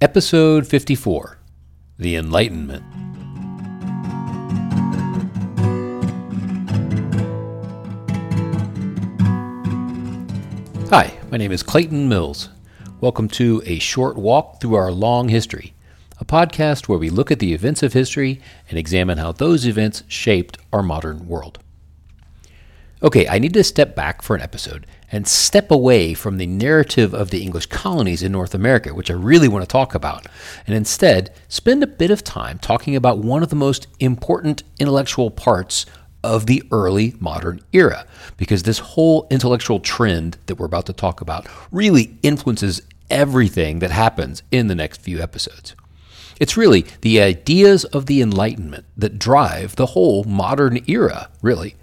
Episode 54 The Enlightenment. Hi, my name is Clayton Mills. Welcome to A Short Walk Through Our Long History, a podcast where we look at the events of history and examine how those events shaped our modern world. Okay, I need to step back for an episode and step away from the narrative of the English colonies in North America, which I really want to talk about, and instead spend a bit of time talking about one of the most important intellectual parts of the early modern era, because this whole intellectual trend that we're about to talk about really influences everything that happens in the next few episodes. It's really the ideas of the Enlightenment that drive the whole modern era, really.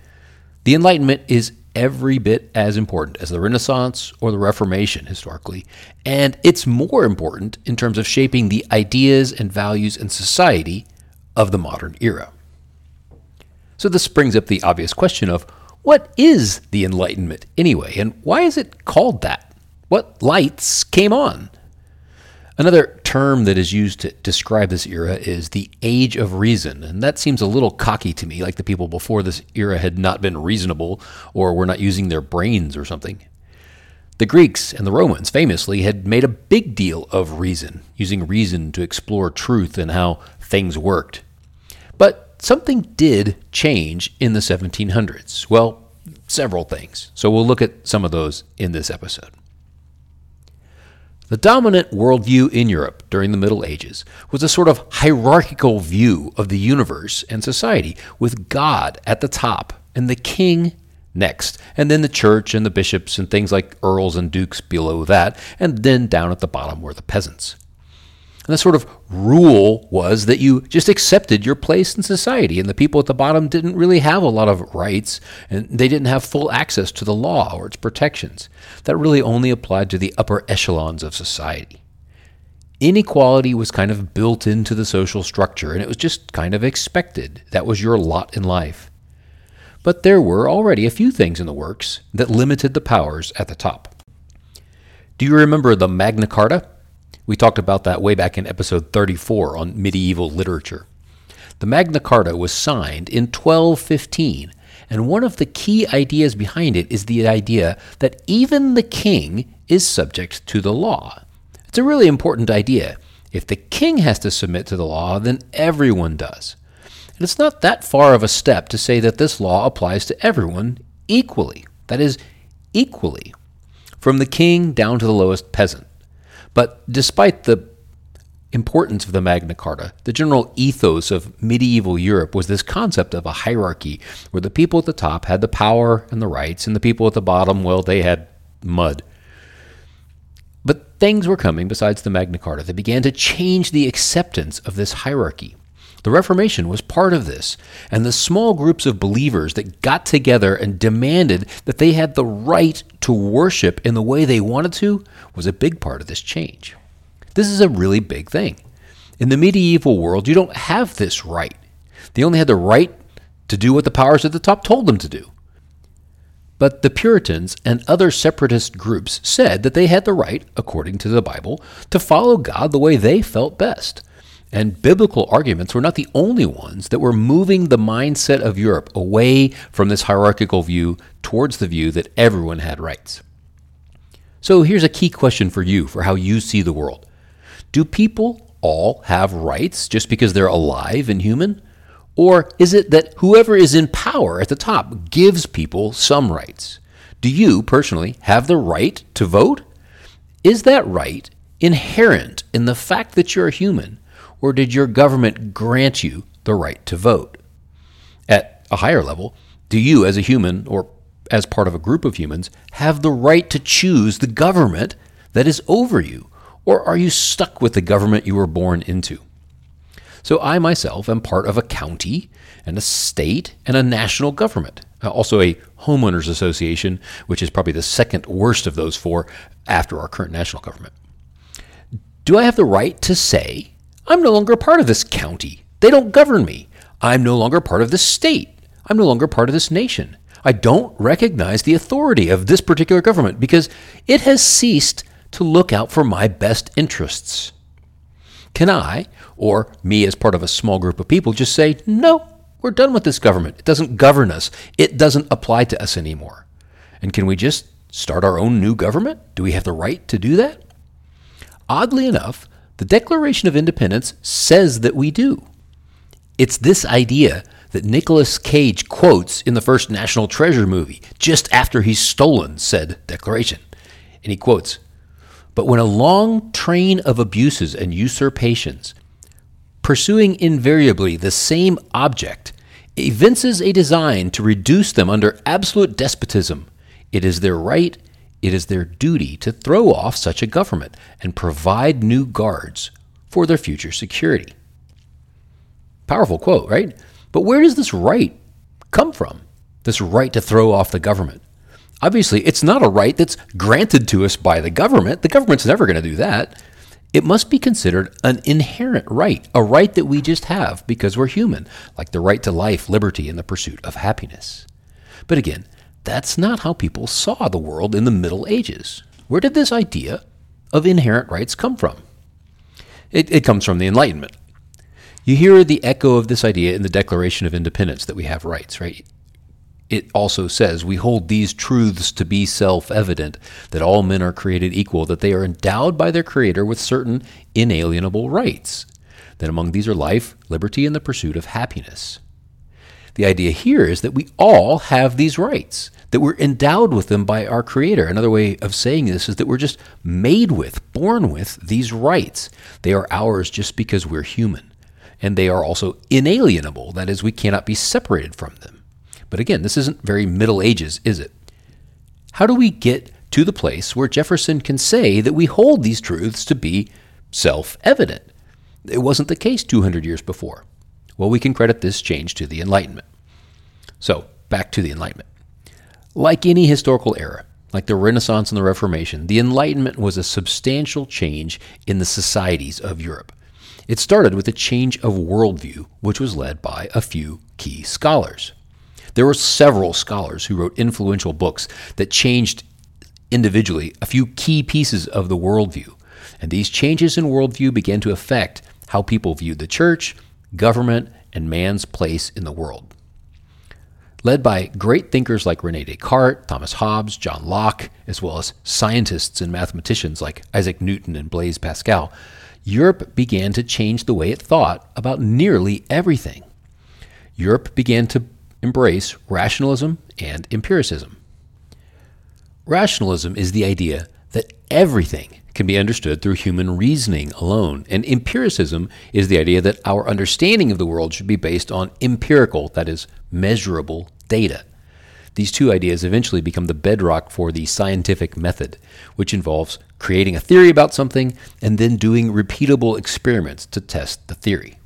The Enlightenment is every bit as important as the Renaissance or the Reformation historically, and it's more important in terms of shaping the ideas and values and society of the modern era. So, this brings up the obvious question of what is the Enlightenment anyway, and why is it called that? What lights came on? Another term that is used to describe this era is the Age of Reason, and that seems a little cocky to me, like the people before this era had not been reasonable or were not using their brains or something. The Greeks and the Romans famously had made a big deal of reason, using reason to explore truth and how things worked. But something did change in the 1700s. Well, several things. So we'll look at some of those in this episode. The dominant worldview in Europe during the Middle Ages was a sort of hierarchical view of the universe and society, with God at the top and the king next, and then the church and the bishops and things like earls and dukes below that, and then down at the bottom were the peasants. And the sort of rule was that you just accepted your place in society, and the people at the bottom didn't really have a lot of rights, and they didn't have full access to the law or its protections. That really only applied to the upper echelons of society. Inequality was kind of built into the social structure, and it was just kind of expected. That was your lot in life. But there were already a few things in the works that limited the powers at the top. Do you remember the Magna Carta? We talked about that way back in episode 34 on medieval literature. The Magna Carta was signed in 1215, and one of the key ideas behind it is the idea that even the king is subject to the law. It's a really important idea. If the king has to submit to the law, then everyone does. And it's not that far of a step to say that this law applies to everyone equally. That is, equally. From the king down to the lowest peasant. But despite the importance of the Magna Carta, the general ethos of medieval Europe was this concept of a hierarchy where the people at the top had the power and the rights, and the people at the bottom, well, they had mud. But things were coming besides the Magna Carta that began to change the acceptance of this hierarchy. The Reformation was part of this, and the small groups of believers that got together and demanded that they had the right to worship in the way they wanted to was a big part of this change. This is a really big thing. In the medieval world, you don't have this right. They only had the right to do what the powers at the top told them to do. But the Puritans and other separatist groups said that they had the right, according to the Bible, to follow God the way they felt best. And biblical arguments were not the only ones that were moving the mindset of Europe away from this hierarchical view towards the view that everyone had rights. So here's a key question for you for how you see the world Do people all have rights just because they're alive and human? Or is it that whoever is in power at the top gives people some rights? Do you personally have the right to vote? Is that right inherent in the fact that you're human? Or did your government grant you the right to vote? At a higher level, do you, as a human or as part of a group of humans, have the right to choose the government that is over you? Or are you stuck with the government you were born into? So I myself am part of a county and a state and a national government, uh, also a homeowners association, which is probably the second worst of those four after our current national government. Do I have the right to say I'm no longer part of this county. They don't govern me. I'm no longer part of this state. I'm no longer part of this nation. I don't recognize the authority of this particular government because it has ceased to look out for my best interests. Can I, or me as part of a small group of people, just say, no, we're done with this government. It doesn't govern us, it doesn't apply to us anymore? And can we just start our own new government? Do we have the right to do that? Oddly enough, the Declaration of Independence says that we do. It's this idea that Nicolas Cage quotes in the first National Treasure movie, just after he's stolen said declaration. And he quotes, But when a long train of abuses and usurpations, pursuing invariably the same object, evinces a design to reduce them under absolute despotism, it is their right, it is their duty to throw off such a government and provide new guards for their future security. Powerful quote, right? But where does this right come from? This right to throw off the government? Obviously, it's not a right that's granted to us by the government. The government's never going to do that. It must be considered an inherent right, a right that we just have because we're human, like the right to life, liberty, and the pursuit of happiness. But again, that's not how people saw the world in the Middle Ages. Where did this idea of inherent rights come from? It, it comes from the Enlightenment. You hear the echo of this idea in the Declaration of Independence that we have rights, right? It also says, We hold these truths to be self evident that all men are created equal, that they are endowed by their Creator with certain inalienable rights. That among these are life, liberty, and the pursuit of happiness. The idea here is that we all have these rights, that we're endowed with them by our Creator. Another way of saying this is that we're just made with, born with these rights. They are ours just because we're human and they are also inalienable. That is, we cannot be separated from them. But again, this isn't very Middle Ages, is it? How do we get to the place where Jefferson can say that we hold these truths to be self evident? It wasn't the case 200 years before. Well, we can credit this change to the Enlightenment. So, back to the Enlightenment. Like any historical era, like the Renaissance and the Reformation, the Enlightenment was a substantial change in the societies of Europe. It started with a change of worldview, which was led by a few key scholars. There were several scholars who wrote influential books that changed individually a few key pieces of the worldview. And these changes in worldview began to affect how people viewed the church, government, and man's place in the world. Led by great thinkers like Rene Descartes, Thomas Hobbes, John Locke, as well as scientists and mathematicians like Isaac Newton and Blaise Pascal, Europe began to change the way it thought about nearly everything. Europe began to embrace rationalism and empiricism. Rationalism is the idea that everything can be understood through human reasoning alone, and empiricism is the idea that our understanding of the world should be based on empirical, that is, measurable data. These two ideas eventually become the bedrock for the scientific method, which involves creating a theory about something and then doing repeatable experiments to test the theory.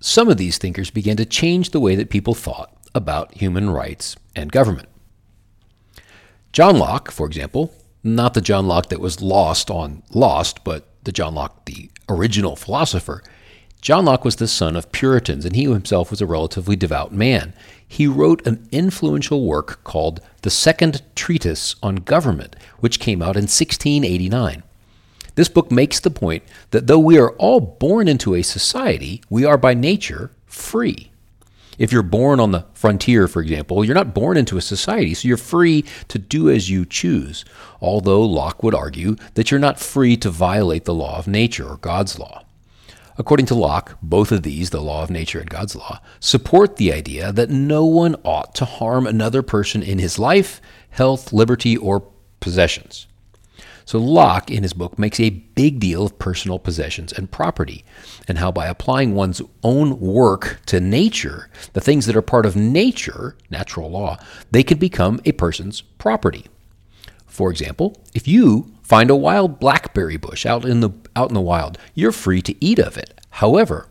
Some of these thinkers began to change the way that people thought about human rights and government. John Locke, for example, not the John Locke that was lost on Lost, but the John Locke, the original philosopher, John Locke was the son of Puritans, and he himself was a relatively devout man. He wrote an influential work called The Second Treatise on Government, which came out in 1689. This book makes the point that though we are all born into a society, we are by nature free. If you're born on the frontier, for example, you're not born into a society, so you're free to do as you choose. Although Locke would argue that you're not free to violate the law of nature or God's law. According to Locke, both of these, the law of nature and God's law, support the idea that no one ought to harm another person in his life, health, liberty, or possessions. So Locke, in his book, makes a big deal of personal possessions and property, and how by applying one's own work to nature, the things that are part of nature, natural law, they can become a person's property. For example, if you find a wild blackberry bush out in the out in the wild, you're free to eat of it. However,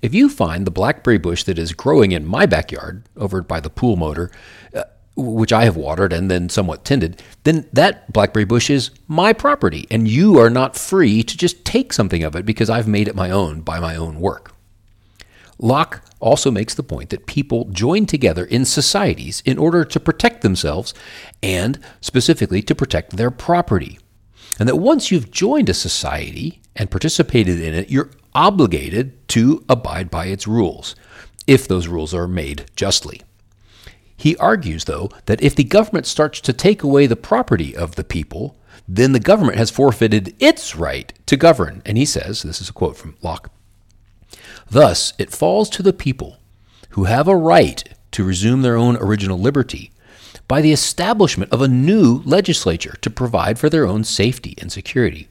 if you find the blackberry bush that is growing in my backyard over by the pool motor, uh, which I have watered and then somewhat tended, then that blackberry bush is my property, and you are not free to just take something of it because I've made it my own by my own work. Locke also makes the point that people join together in societies in order to protect themselves and specifically to protect their property. And that once you've joined a society and participated in it, you're obligated to abide by its rules, if those rules are made justly. He argues, though, that if the government starts to take away the property of the people, then the government has forfeited its right to govern. And he says, this is a quote from Locke Thus, it falls to the people who have a right to resume their own original liberty by the establishment of a new legislature to provide for their own safety and security.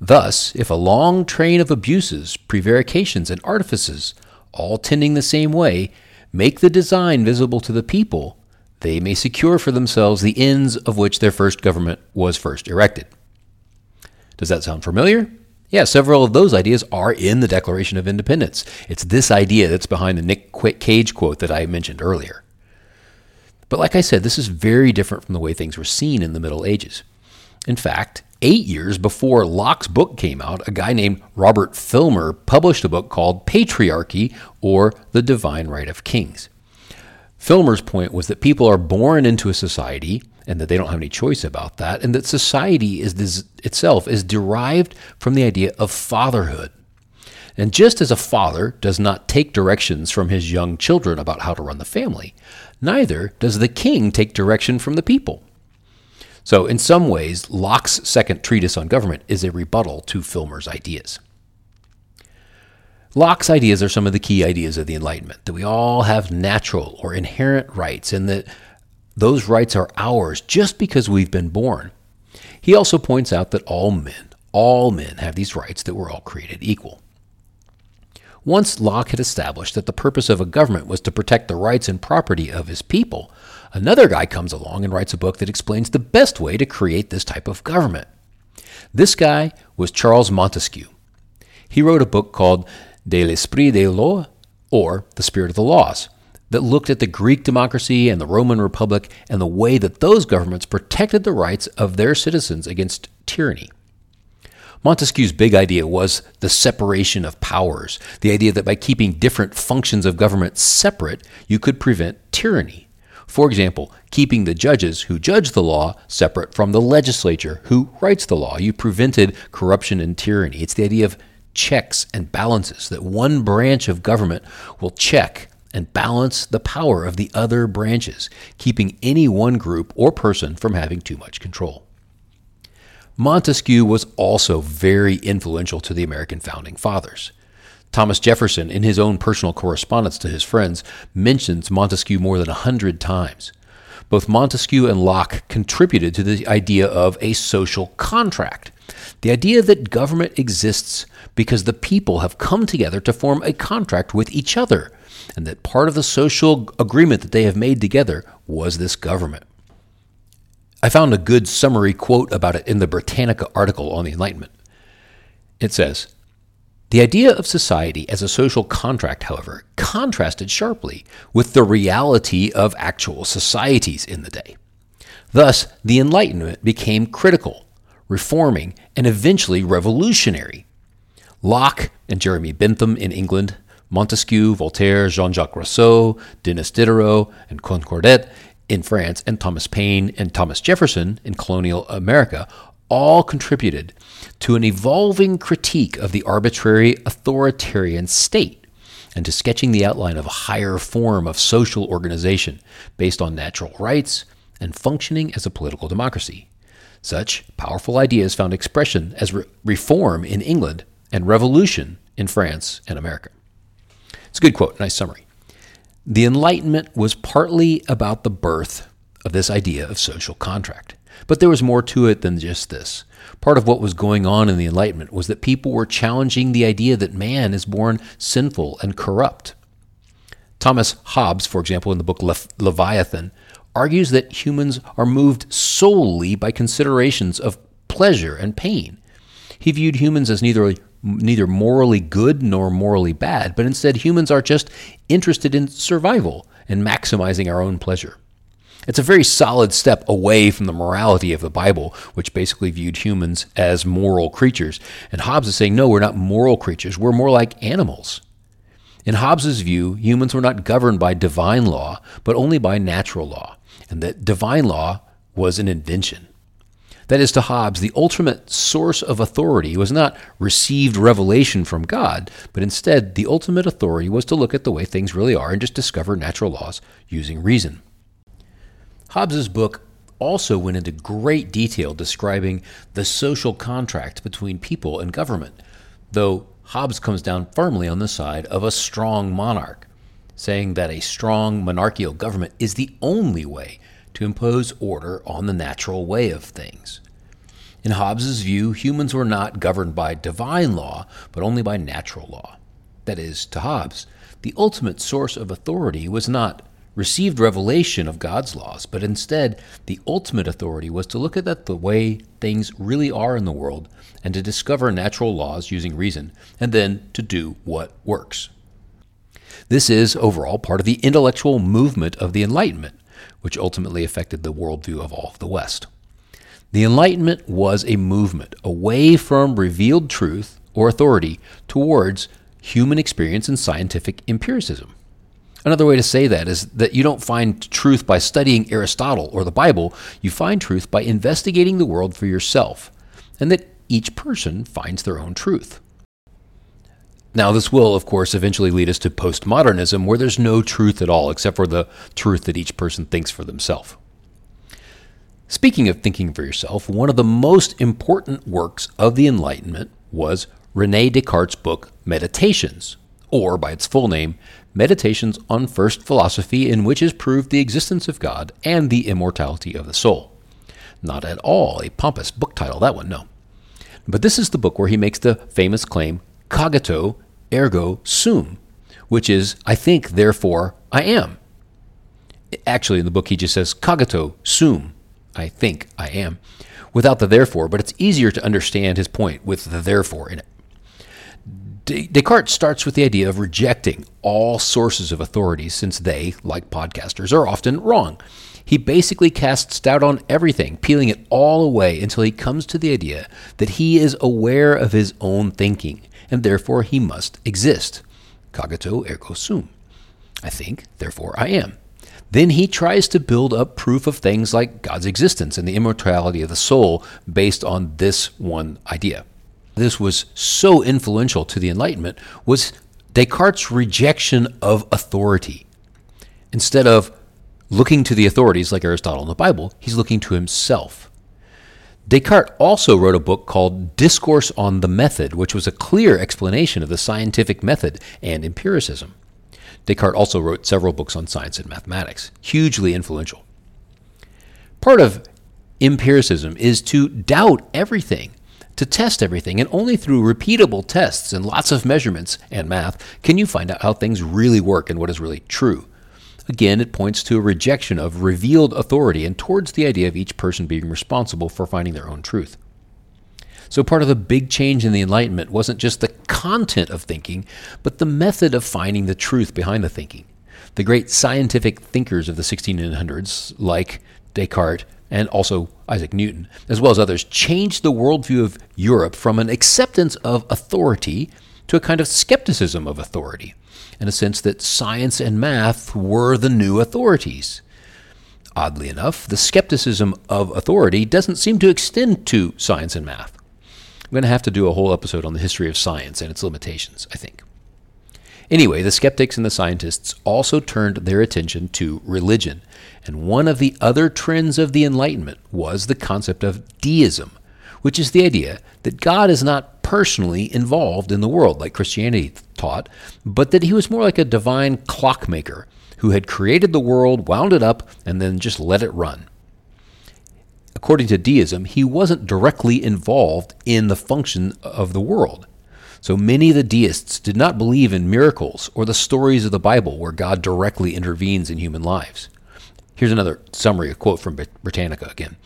Thus, if a long train of abuses, prevarications, and artifices, all tending the same way, make the design visible to the people, they may secure for themselves the ends of which their first government was first erected. Does that sound familiar? Yeah, several of those ideas are in the Declaration of Independence. It's this idea that's behind the Nick Cage quote that I mentioned earlier. But like I said, this is very different from the way things were seen in the Middle Ages. In fact, eight years before Locke's book came out, a guy named Robert Filmer published a book called Patriarchy or The Divine Right of Kings. Filmer's point was that people are born into a society and that they don't have any choice about that, and that society is this, itself is derived from the idea of fatherhood. And just as a father does not take directions from his young children about how to run the family, neither does the king take direction from the people. So, in some ways, Locke's second treatise on government is a rebuttal to Filmer's ideas. Locke's ideas are some of the key ideas of the Enlightenment that we all have natural or inherent rights and that those rights are ours just because we've been born. He also points out that all men, all men have these rights that we're all created equal. Once Locke had established that the purpose of a government was to protect the rights and property of his people, Another guy comes along and writes a book that explains the best way to create this type of government. This guy was Charles Montesquieu. He wrote a book called De l'Esprit des Lois, or The Spirit of the Laws, that looked at the Greek democracy and the Roman Republic and the way that those governments protected the rights of their citizens against tyranny. Montesquieu's big idea was the separation of powers, the idea that by keeping different functions of government separate, you could prevent tyranny. For example, keeping the judges who judge the law separate from the legislature who writes the law. You prevented corruption and tyranny. It's the idea of checks and balances, that one branch of government will check and balance the power of the other branches, keeping any one group or person from having too much control. Montesquieu was also very influential to the American founding fathers. Thomas Jefferson, in his own personal correspondence to his friends, mentions Montesquieu more than a hundred times. Both Montesquieu and Locke contributed to the idea of a social contract, the idea that government exists because the people have come together to form a contract with each other, and that part of the social agreement that they have made together was this government. I found a good summary quote about it in the Britannica article on the Enlightenment. It says, the idea of society as a social contract, however, contrasted sharply with the reality of actual societies in the day. Thus, the Enlightenment became critical, reforming, and eventually revolutionary. Locke and Jeremy Bentham in England, Montesquieu, Voltaire, Jean Jacques Rousseau, Denis Diderot, and Condorcet in France, and Thomas Paine and Thomas Jefferson in colonial America all contributed to an evolving critique of the arbitrary authoritarian state and to sketching the outline of a higher form of social organization based on natural rights and functioning as a political democracy. Such powerful ideas found expression as re- reform in England and revolution in France and America. It's a good quote, nice summary. The Enlightenment was partly about the birth of this idea of social contract. But there was more to it than just this. Part of what was going on in the Enlightenment was that people were challenging the idea that man is born sinful and corrupt. Thomas Hobbes, for example, in the book Le- Leviathan, argues that humans are moved solely by considerations of pleasure and pain. He viewed humans as neither neither morally good nor morally bad, but instead humans are just interested in survival and maximizing our own pleasure. It's a very solid step away from the morality of the Bible, which basically viewed humans as moral creatures. And Hobbes is saying, no, we're not moral creatures. We're more like animals. In Hobbes's view, humans were not governed by divine law, but only by natural law, and that divine law was an invention. That is, to Hobbes, the ultimate source of authority was not received revelation from God, but instead the ultimate authority was to look at the way things really are and just discover natural laws using reason. Hobbes's book also went into great detail describing the social contract between people and government, though Hobbes comes down firmly on the side of a strong monarch, saying that a strong monarchical government is the only way to impose order on the natural way of things. In Hobbes's view, humans were not governed by divine law, but only by natural law. That is, to Hobbes, the ultimate source of authority was not received revelation of God's laws, but instead the ultimate authority was to look at the way things really are in the world and to discover natural laws using reason, and then to do what works. This is, overall, part of the intellectual movement of the Enlightenment, which ultimately affected the worldview of all of the West. The Enlightenment was a movement away from revealed truth or authority towards human experience and scientific empiricism. Another way to say that is that you don't find truth by studying Aristotle or the Bible, you find truth by investigating the world for yourself, and that each person finds their own truth. Now, this will, of course, eventually lead us to postmodernism, where there's no truth at all except for the truth that each person thinks for themselves. Speaking of thinking for yourself, one of the most important works of the Enlightenment was Rene Descartes' book Meditations, or by its full name, Meditations on First Philosophy, in which is proved the existence of God and the immortality of the soul. Not at all a pompous book title, that one, no. But this is the book where he makes the famous claim, cogito ergo sum, which is, I think, therefore I am. Actually, in the book, he just says cogito sum, I think I am, without the therefore, but it's easier to understand his point with the therefore in it. Descartes starts with the idea of rejecting all sources of authority since they, like podcasters, are often wrong. He basically casts doubt on everything, peeling it all away until he comes to the idea that he is aware of his own thinking, and therefore he must exist. Cogito ergo sum. I think, therefore I am. Then he tries to build up proof of things like God's existence and the immortality of the soul based on this one idea this was so influential to the Enlightenment was Descartes' rejection of authority. Instead of looking to the authorities like Aristotle in the Bible, he's looking to himself. Descartes also wrote a book called Discourse on the Method, which was a clear explanation of the scientific method and empiricism. Descartes also wrote several books on science and mathematics, hugely influential. Part of empiricism is to doubt everything to test everything, and only through repeatable tests and lots of measurements and math can you find out how things really work and what is really true. Again, it points to a rejection of revealed authority and towards the idea of each person being responsible for finding their own truth. So, part of the big change in the Enlightenment wasn't just the content of thinking, but the method of finding the truth behind the thinking. The great scientific thinkers of the 1600s, like Descartes, and also Isaac Newton, as well as others, changed the worldview of Europe from an acceptance of authority to a kind of skepticism of authority, in a sense that science and math were the new authorities. Oddly enough, the skepticism of authority doesn't seem to extend to science and math. I'm going to have to do a whole episode on the history of science and its limitations, I think. Anyway, the skeptics and the scientists also turned their attention to religion. And one of the other trends of the Enlightenment was the concept of deism, which is the idea that God is not personally involved in the world like Christianity taught, but that he was more like a divine clockmaker who had created the world, wound it up, and then just let it run. According to deism, he wasn't directly involved in the function of the world. So many of the deists did not believe in miracles or the stories of the Bible where God directly intervenes in human lives. Here's another summary, a quote from Britannica again.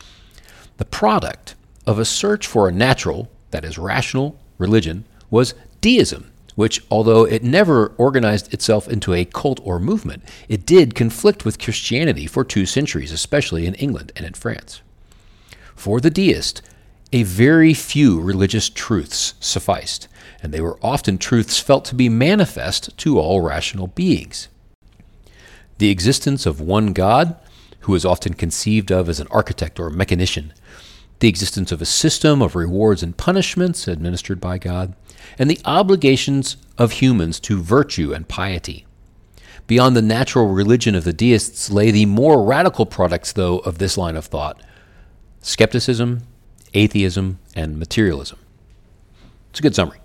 The product of a search for a natural, that is, rational religion was deism, which, although it never organized itself into a cult or movement, it did conflict with Christianity for two centuries, especially in England and in France. For the deist, a very few religious truths sufficed, and they were often truths felt to be manifest to all rational beings. The existence of one God, who is often conceived of as an architect or a mechanician, the existence of a system of rewards and punishments administered by God, and the obligations of humans to virtue and piety. Beyond the natural religion of the deists lay the more radical products, though, of this line of thought skepticism, atheism, and materialism. It's a good summary.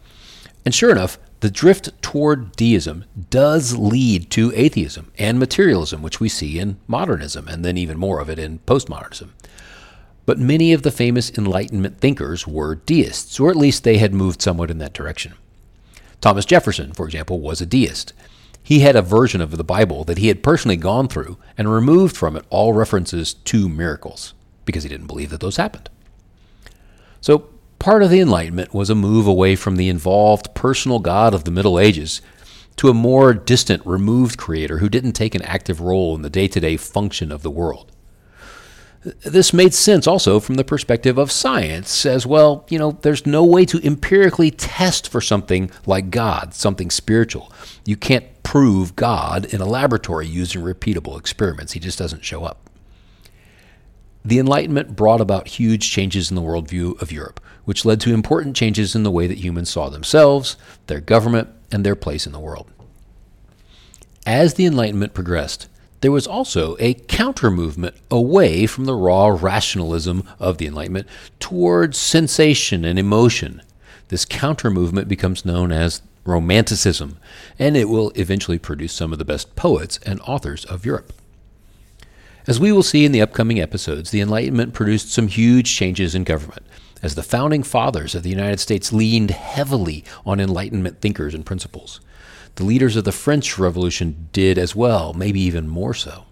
And sure enough, the drift toward deism does lead to atheism and materialism, which we see in modernism, and then even more of it in postmodernism. But many of the famous Enlightenment thinkers were deists, or at least they had moved somewhat in that direction. Thomas Jefferson, for example, was a deist. He had a version of the Bible that he had personally gone through and removed from it all references to miracles because he didn't believe that those happened. So, part of the Enlightenment was a move away from the involved personal God of the Middle Ages to a more distant, removed creator who didn't take an active role in the day to day function of the world. This made sense also from the perspective of science, as well. You know, there's no way to empirically test for something like God, something spiritual. You can't prove God in a laboratory using repeatable experiments, He just doesn't show up. The Enlightenment brought about huge changes in the worldview of Europe, which led to important changes in the way that humans saw themselves, their government, and their place in the world. As the Enlightenment progressed, there was also a counter movement away from the raw rationalism of the Enlightenment towards sensation and emotion. This counter movement becomes known as Romanticism, and it will eventually produce some of the best poets and authors of Europe. As we will see in the upcoming episodes, the Enlightenment produced some huge changes in government, as the founding fathers of the United States leaned heavily on Enlightenment thinkers and principles. The leaders of the French Revolution did as well, maybe even more so.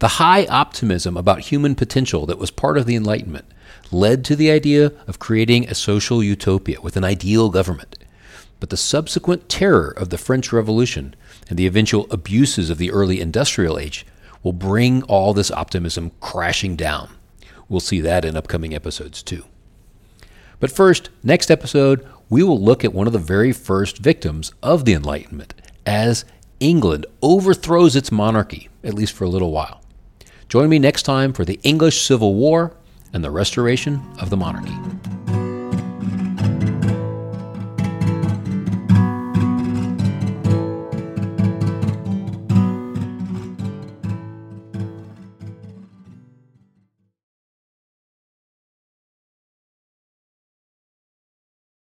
The high optimism about human potential that was part of the Enlightenment led to the idea of creating a social utopia with an ideal government. But the subsequent terror of the French Revolution and the eventual abuses of the early industrial age will bring all this optimism crashing down. We'll see that in upcoming episodes too. But first, next episode, we will look at one of the very first victims of the Enlightenment as England overthrows its monarchy, at least for a little while. Join me next time for the English Civil War and the restoration of the monarchy.